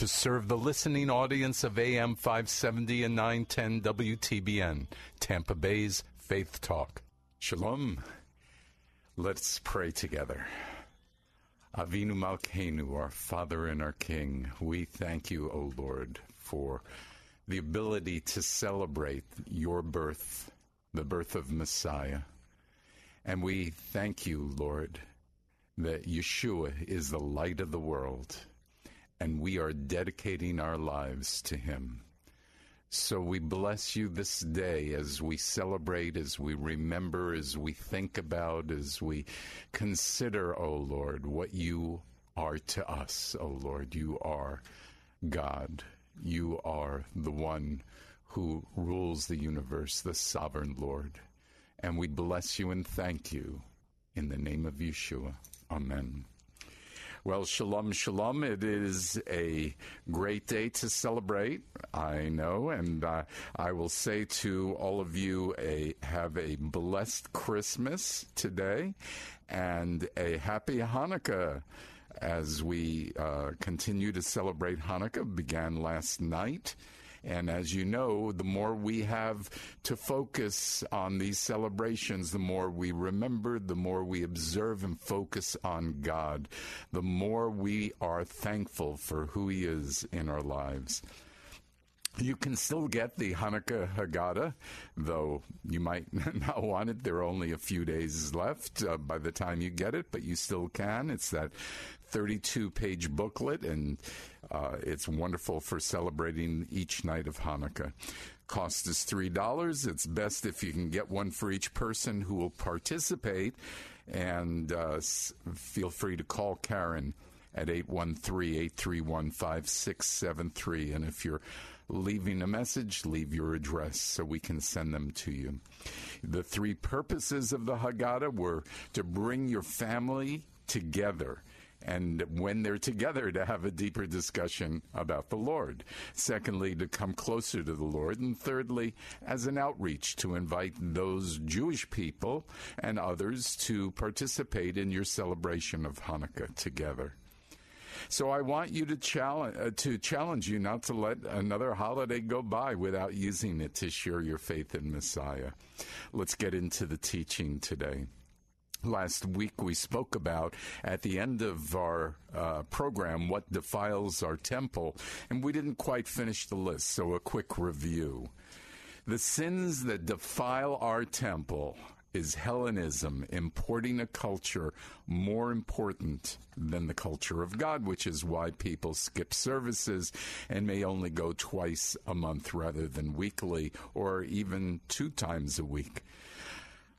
to serve the listening audience of AM 570 and 910 WTBN, Tampa Bay's Faith Talk. Shalom. Let's pray together. Avinu Malkeinu, our Father and our King, we thank you, O Lord, for the ability to celebrate your birth, the birth of Messiah. And we thank you, Lord, that Yeshua is the light of the world and we are dedicating our lives to Him. So we bless you this day as we celebrate, as we remember, as we think about, as we consider, O oh Lord, what you are to us, O oh Lord. You are God. You are the one who rules the universe, the sovereign Lord. And we bless you and thank you in the name of Yeshua. Amen. Well, shalom, shalom. It is a great day to celebrate, I know, and uh, I will say to all of you, a have a blessed Christmas today and a happy Hanukkah as we uh, continue to celebrate Hanukkah. Began last night. And as you know, the more we have to focus on these celebrations, the more we remember, the more we observe and focus on God, the more we are thankful for who He is in our lives. You can still get the Hanukkah Haggadah, though you might not want it. There are only a few days left uh, by the time you get it, but you still can. It's that 32 page booklet, and uh, it's wonderful for celebrating each night of Hanukkah. Cost is $3. It's best if you can get one for each person who will participate, and uh, feel free to call Karen at 813-831-5673 and if you're leaving a message leave your address so we can send them to you the three purposes of the haggadah were to bring your family together and when they're together to have a deeper discussion about the Lord. Secondly, to come closer to the Lord. And thirdly, as an outreach to invite those Jewish people and others to participate in your celebration of Hanukkah together. So I want you to challenge uh, to challenge you not to let another holiday go by without using it to share your faith in Messiah. Let's get into the teaching today. Last week we spoke about at the end of our uh, program what defiles our temple, and we didn't quite finish the list, so a quick review. The sins that defile our temple is Hellenism, importing a culture more important than the culture of God, which is why people skip services and may only go twice a month rather than weekly or even two times a week.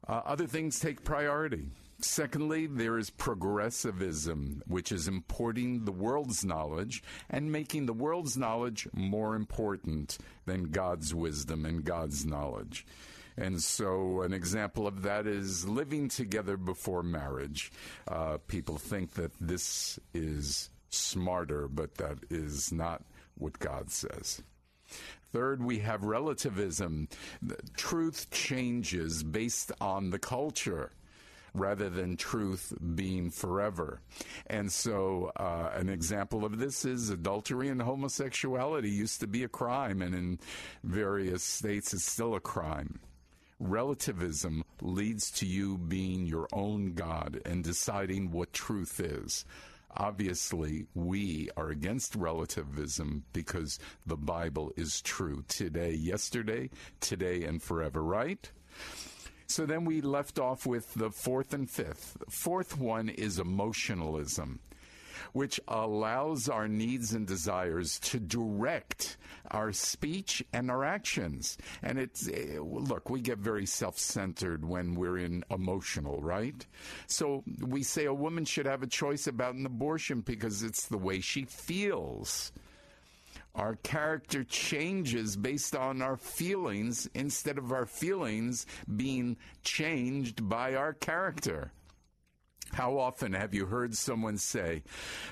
Uh, other things take priority. Secondly, there is progressivism, which is importing the world's knowledge and making the world's knowledge more important than God's wisdom and God's knowledge. And so, an example of that is living together before marriage. Uh, people think that this is smarter, but that is not what God says. Third, we have relativism. Truth changes based on the culture rather than truth being forever. And so, uh, an example of this is adultery and homosexuality used to be a crime, and in various states, it's still a crime. Relativism leads to you being your own God and deciding what truth is. Obviously, we are against relativism because the Bible is true today, yesterday, today, and forever, right? So then we left off with the fourth and fifth. Fourth one is emotionalism, which allows our needs and desires to direct our speech and our actions. And it's, eh, look, we get very self centered when we're in emotional, right? So we say a woman should have a choice about an abortion because it's the way she feels. Our character changes based on our feelings instead of our feelings being changed by our character. How often have you heard someone say,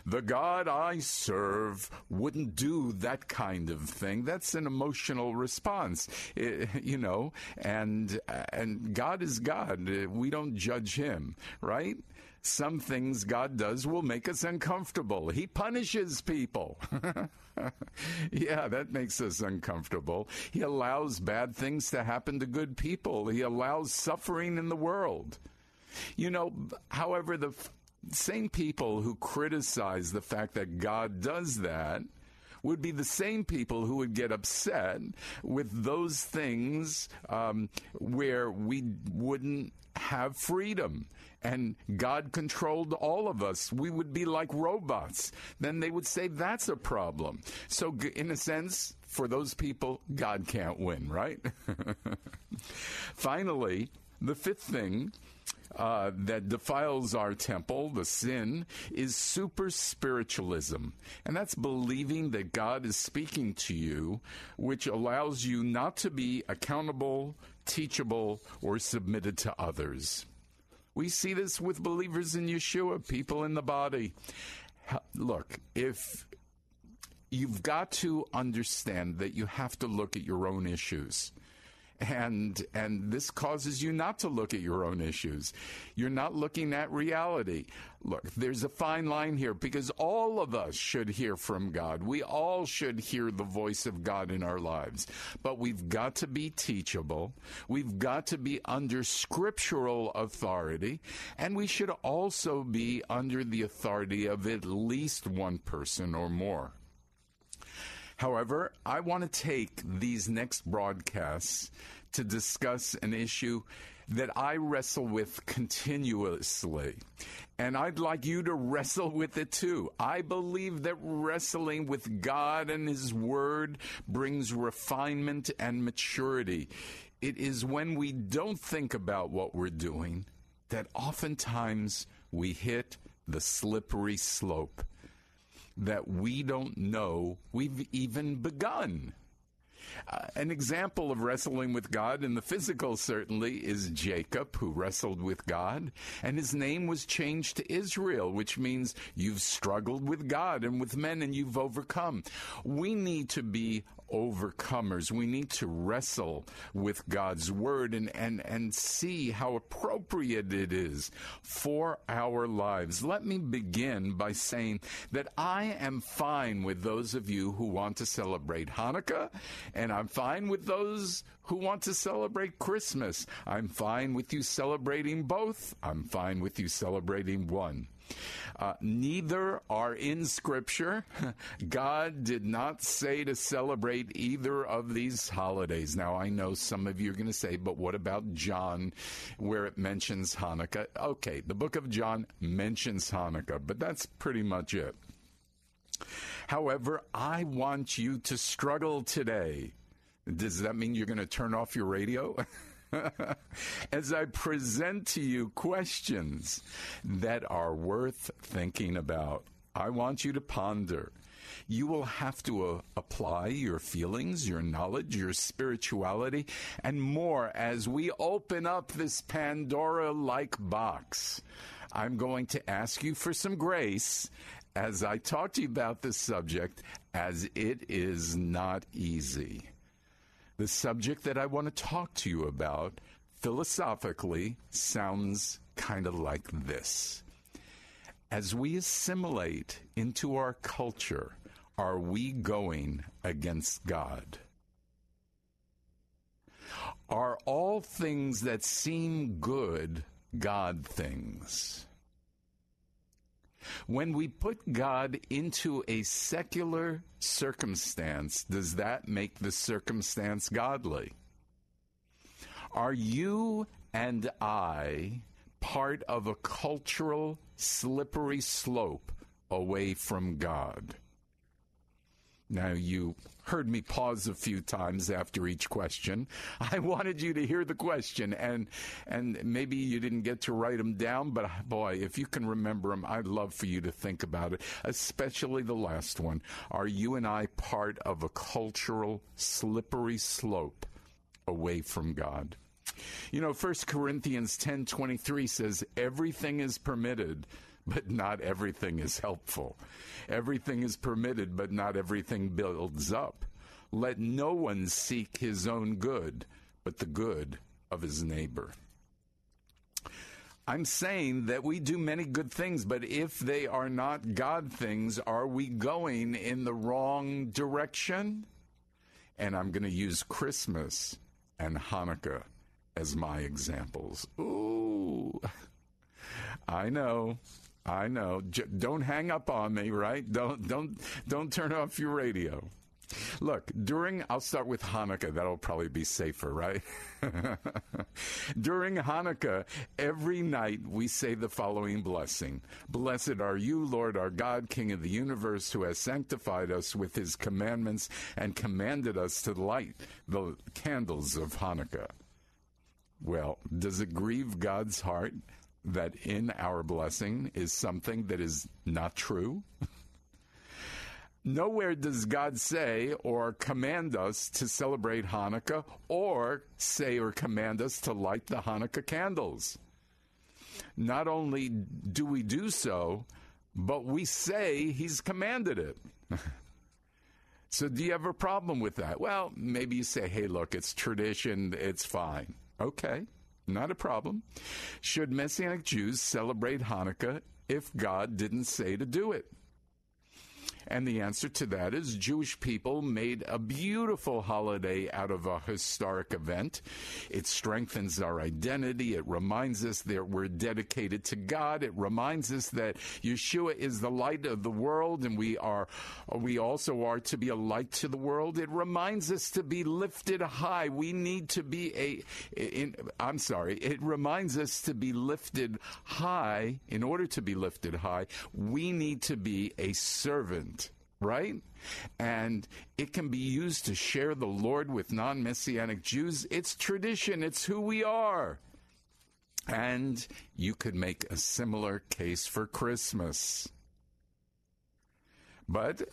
The God I serve wouldn't do that kind of thing? That's an emotional response, eh, you know, and, and God is God. We don't judge him, right? Some things God does will make us uncomfortable. He punishes people. yeah, that makes us uncomfortable. He allows bad things to happen to good people. He allows suffering in the world. You know, however, the same people who criticize the fact that God does that would be the same people who would get upset with those things um, where we wouldn't have freedom and God controlled all of us. We would be like robots. Then they would say that's a problem. So, in a sense, for those people, God can't win, right? Finally, the fifth thing uh, that defiles our temple, the sin, is super spiritualism. And that's believing that God is speaking to you, which allows you not to be accountable, teachable, or submitted to others. We see this with believers in Yeshua, people in the body. Look, if you've got to understand that you have to look at your own issues and and this causes you not to look at your own issues. You're not looking at reality. Look there's a fine line here because all of us should hear from god. We all should hear the voice of god in our lives. But we've got to be teachable. We've got to be under scriptural authority. And we should also be under the authority of at least one person or more However, I want to take these next broadcasts to discuss an issue that I wrestle with continuously. And I'd like you to wrestle with it too. I believe that wrestling with God and His Word brings refinement and maturity. It is when we don't think about what we're doing that oftentimes we hit the slippery slope that we don't know we've even begun. Uh, an example of wrestling with God in the physical, certainly, is Jacob, who wrestled with God, and his name was changed to Israel, which means you've struggled with God and with men and you've overcome. We need to be overcomers. We need to wrestle with God's word and, and, and see how appropriate it is for our lives. Let me begin by saying that I am fine with those of you who want to celebrate Hanukkah, and I'm fine with those who want to celebrate Christmas. I'm fine with you celebrating both. I'm fine with you celebrating one. Uh, neither are in Scripture. God did not say to celebrate either of these holidays. Now, I know some of you are going to say, but what about John, where it mentions Hanukkah? Okay, the book of John mentions Hanukkah, but that's pretty much it. However, I want you to struggle today. Does that mean you're going to turn off your radio? as I present to you questions that are worth thinking about. I want you to ponder. You will have to uh, apply your feelings, your knowledge, your spirituality, and more as we open up this Pandora like box. I'm going to ask you for some grace as I talk to you about this subject, as it is not easy. The subject that I want to talk to you about philosophically sounds kind of like this. As we assimilate into our culture, are we going against God? Are all things that seem good God things? When we put God into a secular circumstance, does that make the circumstance godly? Are you and I part of a cultural slippery slope away from God? Now, you heard me pause a few times after each question. I wanted you to hear the question, and and maybe you didn't get to write them down, but boy, if you can remember them, I'd love for you to think about it, especially the last one. Are you and I part of a cultural slippery slope away from God? You know, 1 Corinthians 10:23 says everything is permitted, but not everything is helpful. Everything is permitted, but not everything builds up. Let no one seek his own good, but the good of his neighbor. I'm saying that we do many good things, but if they are not God things, are we going in the wrong direction? And I'm going to use Christmas and Hanukkah as my examples. Ooh, I know. I know. J- don't hang up on me, right? Don't don't don't turn off your radio. Look, during I'll start with Hanukkah. That'll probably be safer, right? during Hanukkah, every night we say the following blessing: Blessed are you, Lord our God, King of the universe, who has sanctified us with His commandments and commanded us to light the candles of Hanukkah. Well, does it grieve God's heart that in our blessing is something that is not true? Nowhere does God say or command us to celebrate Hanukkah or say or command us to light the Hanukkah candles. Not only do we do so, but we say He's commanded it. so, do you have a problem with that? Well, maybe you say, hey, look, it's tradition, it's fine. Okay, not a problem. Should Messianic Jews celebrate Hanukkah if God didn't say to do it? And the answer to that is Jewish people made a beautiful holiday out of a historic event. It strengthens our identity. It reminds us that we're dedicated to God. It reminds us that Yeshua is the light of the world and we are, we also are to be a light to the world. It reminds us to be lifted high. We need to be a, in, I'm sorry, it reminds us to be lifted high. In order to be lifted high, we need to be a servant right? And it can be used to share the Lord with non messianic Jews. It's tradition, it's who we are. And you could make a similar case for Christmas. But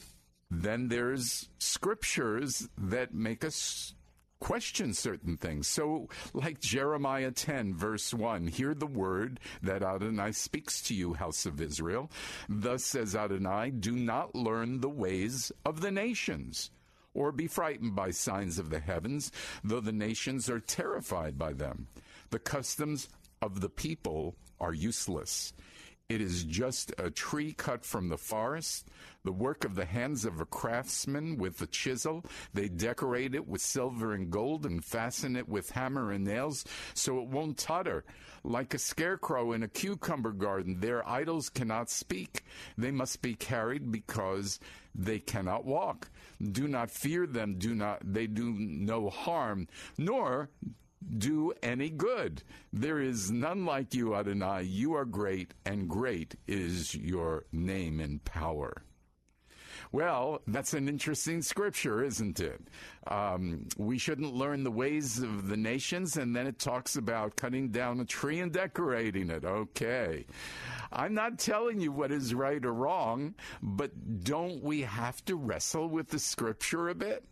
then there's scriptures that make us question certain things. So, like Jeremiah 10, verse 1, hear the word that Adonai speaks to you, house of Israel. Thus says Adonai, do not learn the ways of the nations. Or be frightened by signs of the heavens, though the nations are terrified by them. The customs of the people are useless. It is just a tree cut from the forest, the work of the hands of a craftsman with a chisel. They decorate it with silver and gold and fasten it with hammer and nails so it won't totter. Like a scarecrow in a cucumber garden, their idols cannot speak. They must be carried because they cannot walk. Do not fear them, do not they do no harm, nor do any good. There is none like you, Adonai. You are great, and great is your name and power. Well, that's an interesting scripture, isn't it? Um, we shouldn't learn the ways of the nations, and then it talks about cutting down a tree and decorating it. Okay. I'm not telling you what is right or wrong, but don't we have to wrestle with the scripture a bit?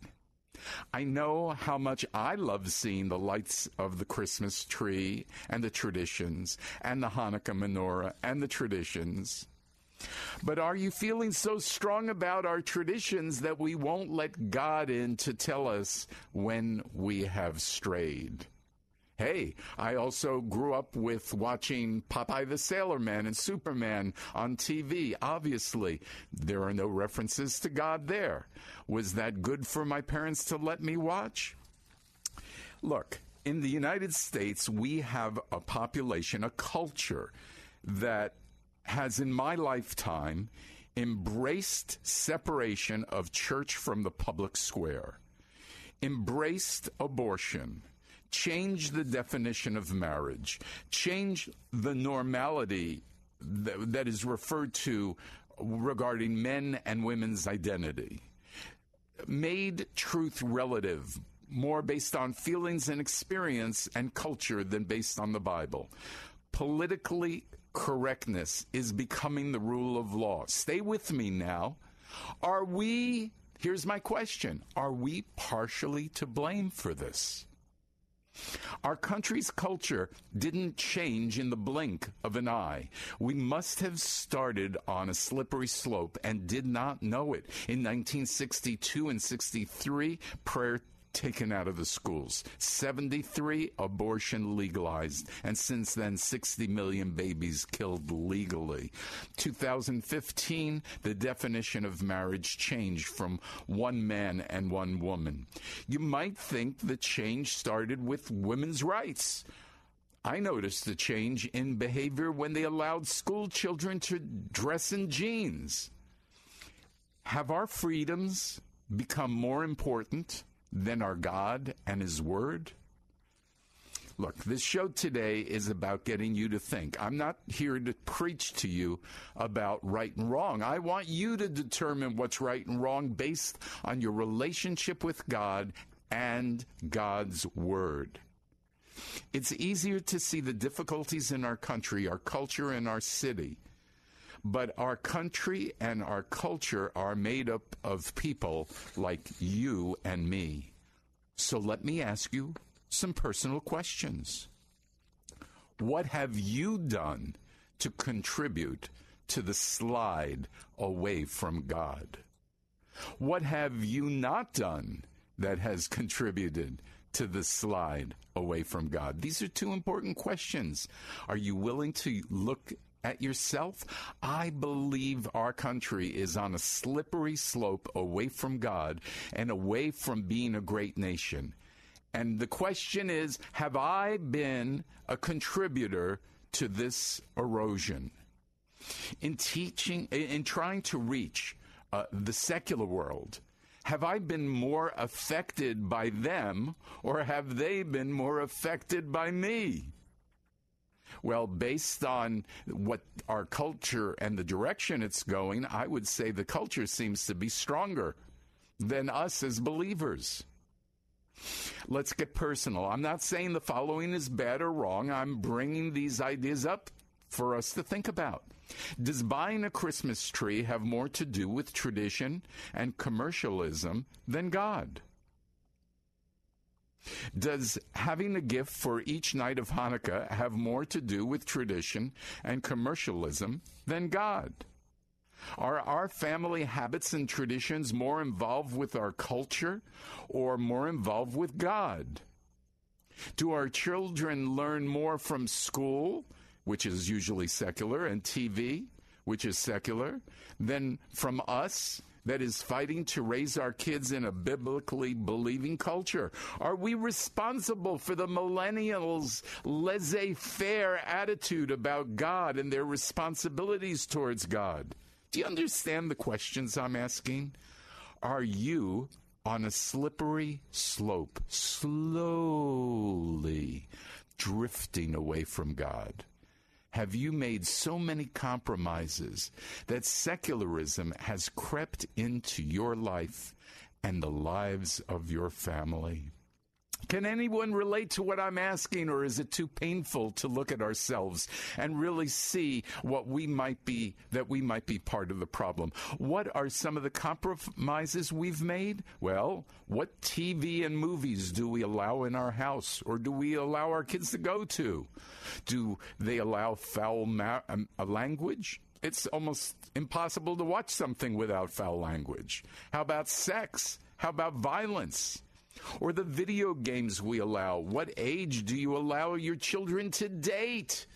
I know how much I love seeing the lights of the Christmas tree and the traditions and the Hanukkah menorah and the traditions. But are you feeling so strong about our traditions that we won't let God in to tell us when we have strayed? Hey, I also grew up with watching Popeye the Sailor Man and Superman on TV. Obviously, there are no references to God there. Was that good for my parents to let me watch? Look, in the United States, we have a population, a culture that has, in my lifetime, embraced separation of church from the public square, embraced abortion change the definition of marriage, change the normality that, is referred to regarding men and women's identity, made truth relative, more based on feelings and experience and culture than based on the Bible. Politically correctness is becoming the rule of law. Stay with me now. Are we, here's my question, are we partially to blame for this? Our country's culture didn't change in the blink of an eye. We must have started on a slippery slope and did not know it. In 1962 and 63, prayer taken out of the schools. 73 abortion legalized and since then 60 million babies killed legally. 2015 the definition of marriage changed from one man and one woman. You might think the change started with women's rights. I noticed the change in behavior when they allowed school children to dress in jeans. Have our freedoms become more important than our God and His Word? Look, this show today is about getting you to think. I'm not here to preach to you about right and wrong. I want you to determine what's right and wrong based on your relationship with God and God's Word. It's easier to see the difficulties in our country, our culture, and our city. But our country and our culture are made up of people like you and me. So let me ask you some personal questions. What have you done to contribute to the slide away from God? What have you not done that has contributed to the slide away from God? These are two important questions. Are you willing to look at yourself? I believe our country is on a slippery slope away from God and away from being a great nation. And the question is Have I been a contributor to this erosion? In teaching, in trying to reach uh, the secular world, have I been more affected by them or have they been more affected by me? Well, based on what our culture and the direction it's going, I would say the culture seems to be stronger than us as believers. Let's get personal. I'm not saying the following is bad or wrong. I'm bringing these ideas up for us to think about. Does buying a Christmas tree have more to do with tradition and commercialism than God? Does having a gift for each night of Hanukkah have more to do with tradition and commercialism than God? Are our family habits and traditions more involved with our culture or more involved with God? Do our children learn more from school, which is usually secular, and TV, which is secular, than from us, that is fighting to raise our kids in a biblically believing culture? Are we responsible for the millennials' laissez faire attitude about God and their responsibilities towards God? Do you understand the questions I'm asking? Are you on a slippery slope, slowly drifting away from God? Have you made so many compromises that secularism has crept into your life and the lives of your family? Can anyone relate to what I'm asking, or is it too painful to look at ourselves and really see what we might be, that we might be part of the problem? What are some of the compromises we've made? Well, what TV and movies do we allow in our house, or do we allow our kids to go to? Do they allow foul ma- um, language? it's almost impossible to watch something without foul language. How about sex? How about violence? Or the video games we allow? What age do you allow your children to date?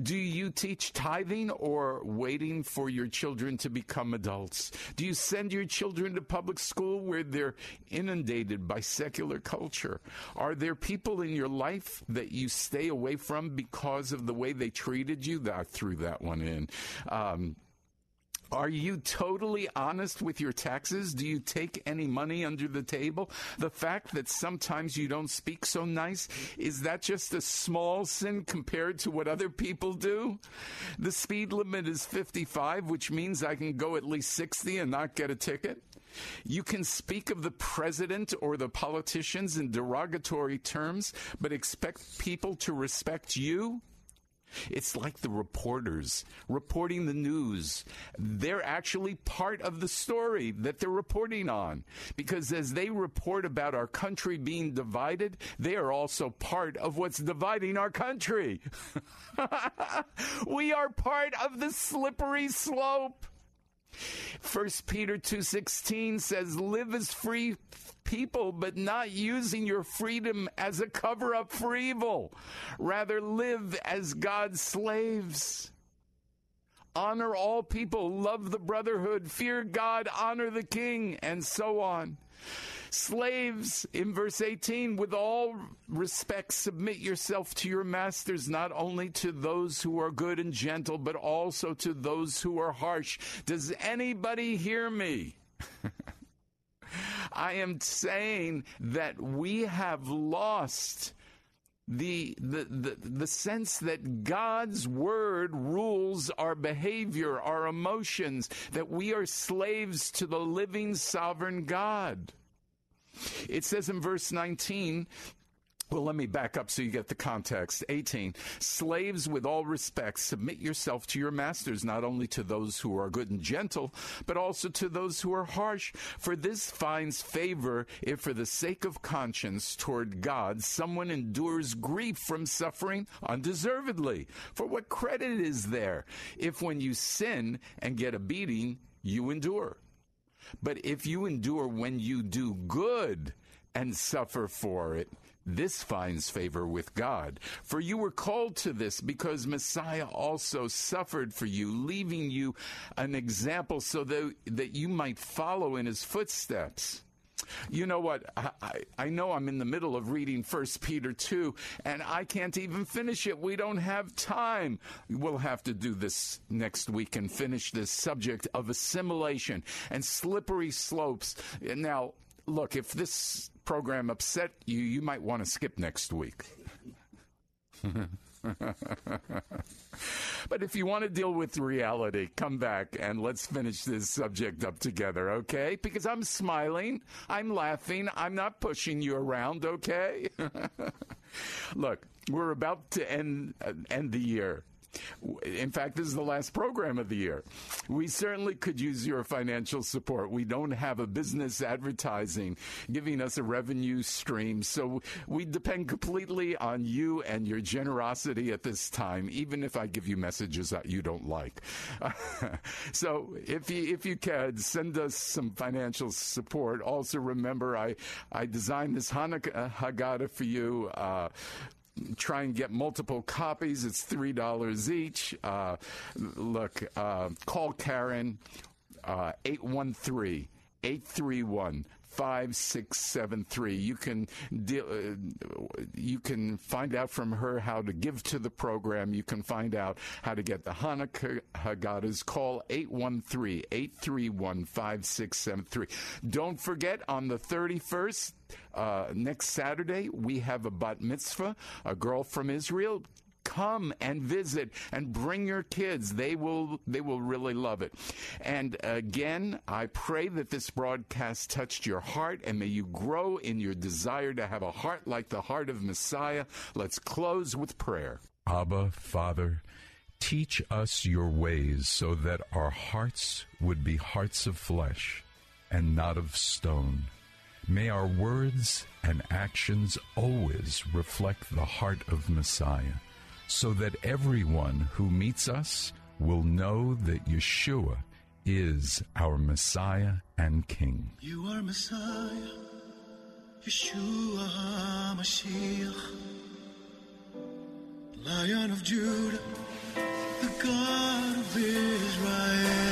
Do you teach tithing or waiting for your children to become adults? Do you send your children to public school where they're inundated by secular culture? Are there people in your life that you stay away from because of the way they treated you? I threw that one in. Um, are you totally honest with your taxes? Do you take any money under the table? The fact that sometimes you don't speak so nice, is that just a small sin compared to what other people do? The speed limit is 55, which means I can go at least 60 and not get a ticket. You can speak of the president or the politicians in derogatory terms, but expect people to respect you? It's like the reporters reporting the news. They're actually part of the story that they're reporting on. Because as they report about our country being divided, they are also part of what's dividing our country. we are part of the slippery slope. 1 Peter 2:16 says live as free people but not using your freedom as a cover up for evil. Rather live as God's slaves. Honor all people. Love the brotherhood. Fear God. Honor the king. And so on Slaves, in verse 18, with all respect, submit yourself to your masters, not only to those who are good and gentle, but also to those who are harsh. Does anybody hear me? I am saying that we have lost the, the, the, the sense that God's word rules our behavior, our emotions, that we are slaves to the living sovereign God. It says in verse 19, well, let me back up so you get the context. 18. Slaves, with all respect, submit yourself to your masters, not only to those who are good and gentle, but also to those who are harsh. For this finds favor if, for the sake of conscience toward God, someone endures grief from suffering undeservedly. For what credit is there if, when you sin and get a beating, you endure? But if you endure when you do good and suffer for it, this finds favor with God. For you were called to this because Messiah also suffered for you, leaving you an example so that, that you might follow in his footsteps. You know what? I, I know I'm in the middle of reading First Peter 2, and I can't even finish it. We don't have time. We'll have to do this next week and finish this subject of assimilation and slippery slopes. Now, look, if this program upset you, you might want to skip next week. but if you want to deal with reality, come back and let's finish this subject up together, okay? Because I'm smiling, I'm laughing, I'm not pushing you around, okay? Look, we're about to end uh, end the year. In fact, this is the last program of the year. We certainly could use your financial support. We don't have a business advertising giving us a revenue stream, so we depend completely on you and your generosity at this time, even if I give you messages that you don't like. so if you if you can send us some financial support. Also remember, I I designed this Hanukkah Haggadah for you. Uh, try and get multiple copies. It's three dollars each. Uh, look, uh, call Karen uh, eight one three eight three one 5673. You can deal, uh, you can find out from her how to give to the program. You can find out how to get the Hanukkah Haggadahs. Call 813-831-5673. Don't forget on the 31st uh, next Saturday, we have a bat mitzvah, a girl from Israel come and visit and bring your kids. They will they will really love it. And again i pray that this broadcast touched your heart and may you grow in your desire to have a heart like the heart of messiah. Let's close with prayer. Abba father teach us your ways so that our hearts would be hearts of flesh and not of stone. May our words and actions always reflect the heart of Messiah so that everyone who meets us will know that Yeshua is our Messiah and King. You are Messiah, Yeshua HaMashiach, Lion of Judah, the God of Israel.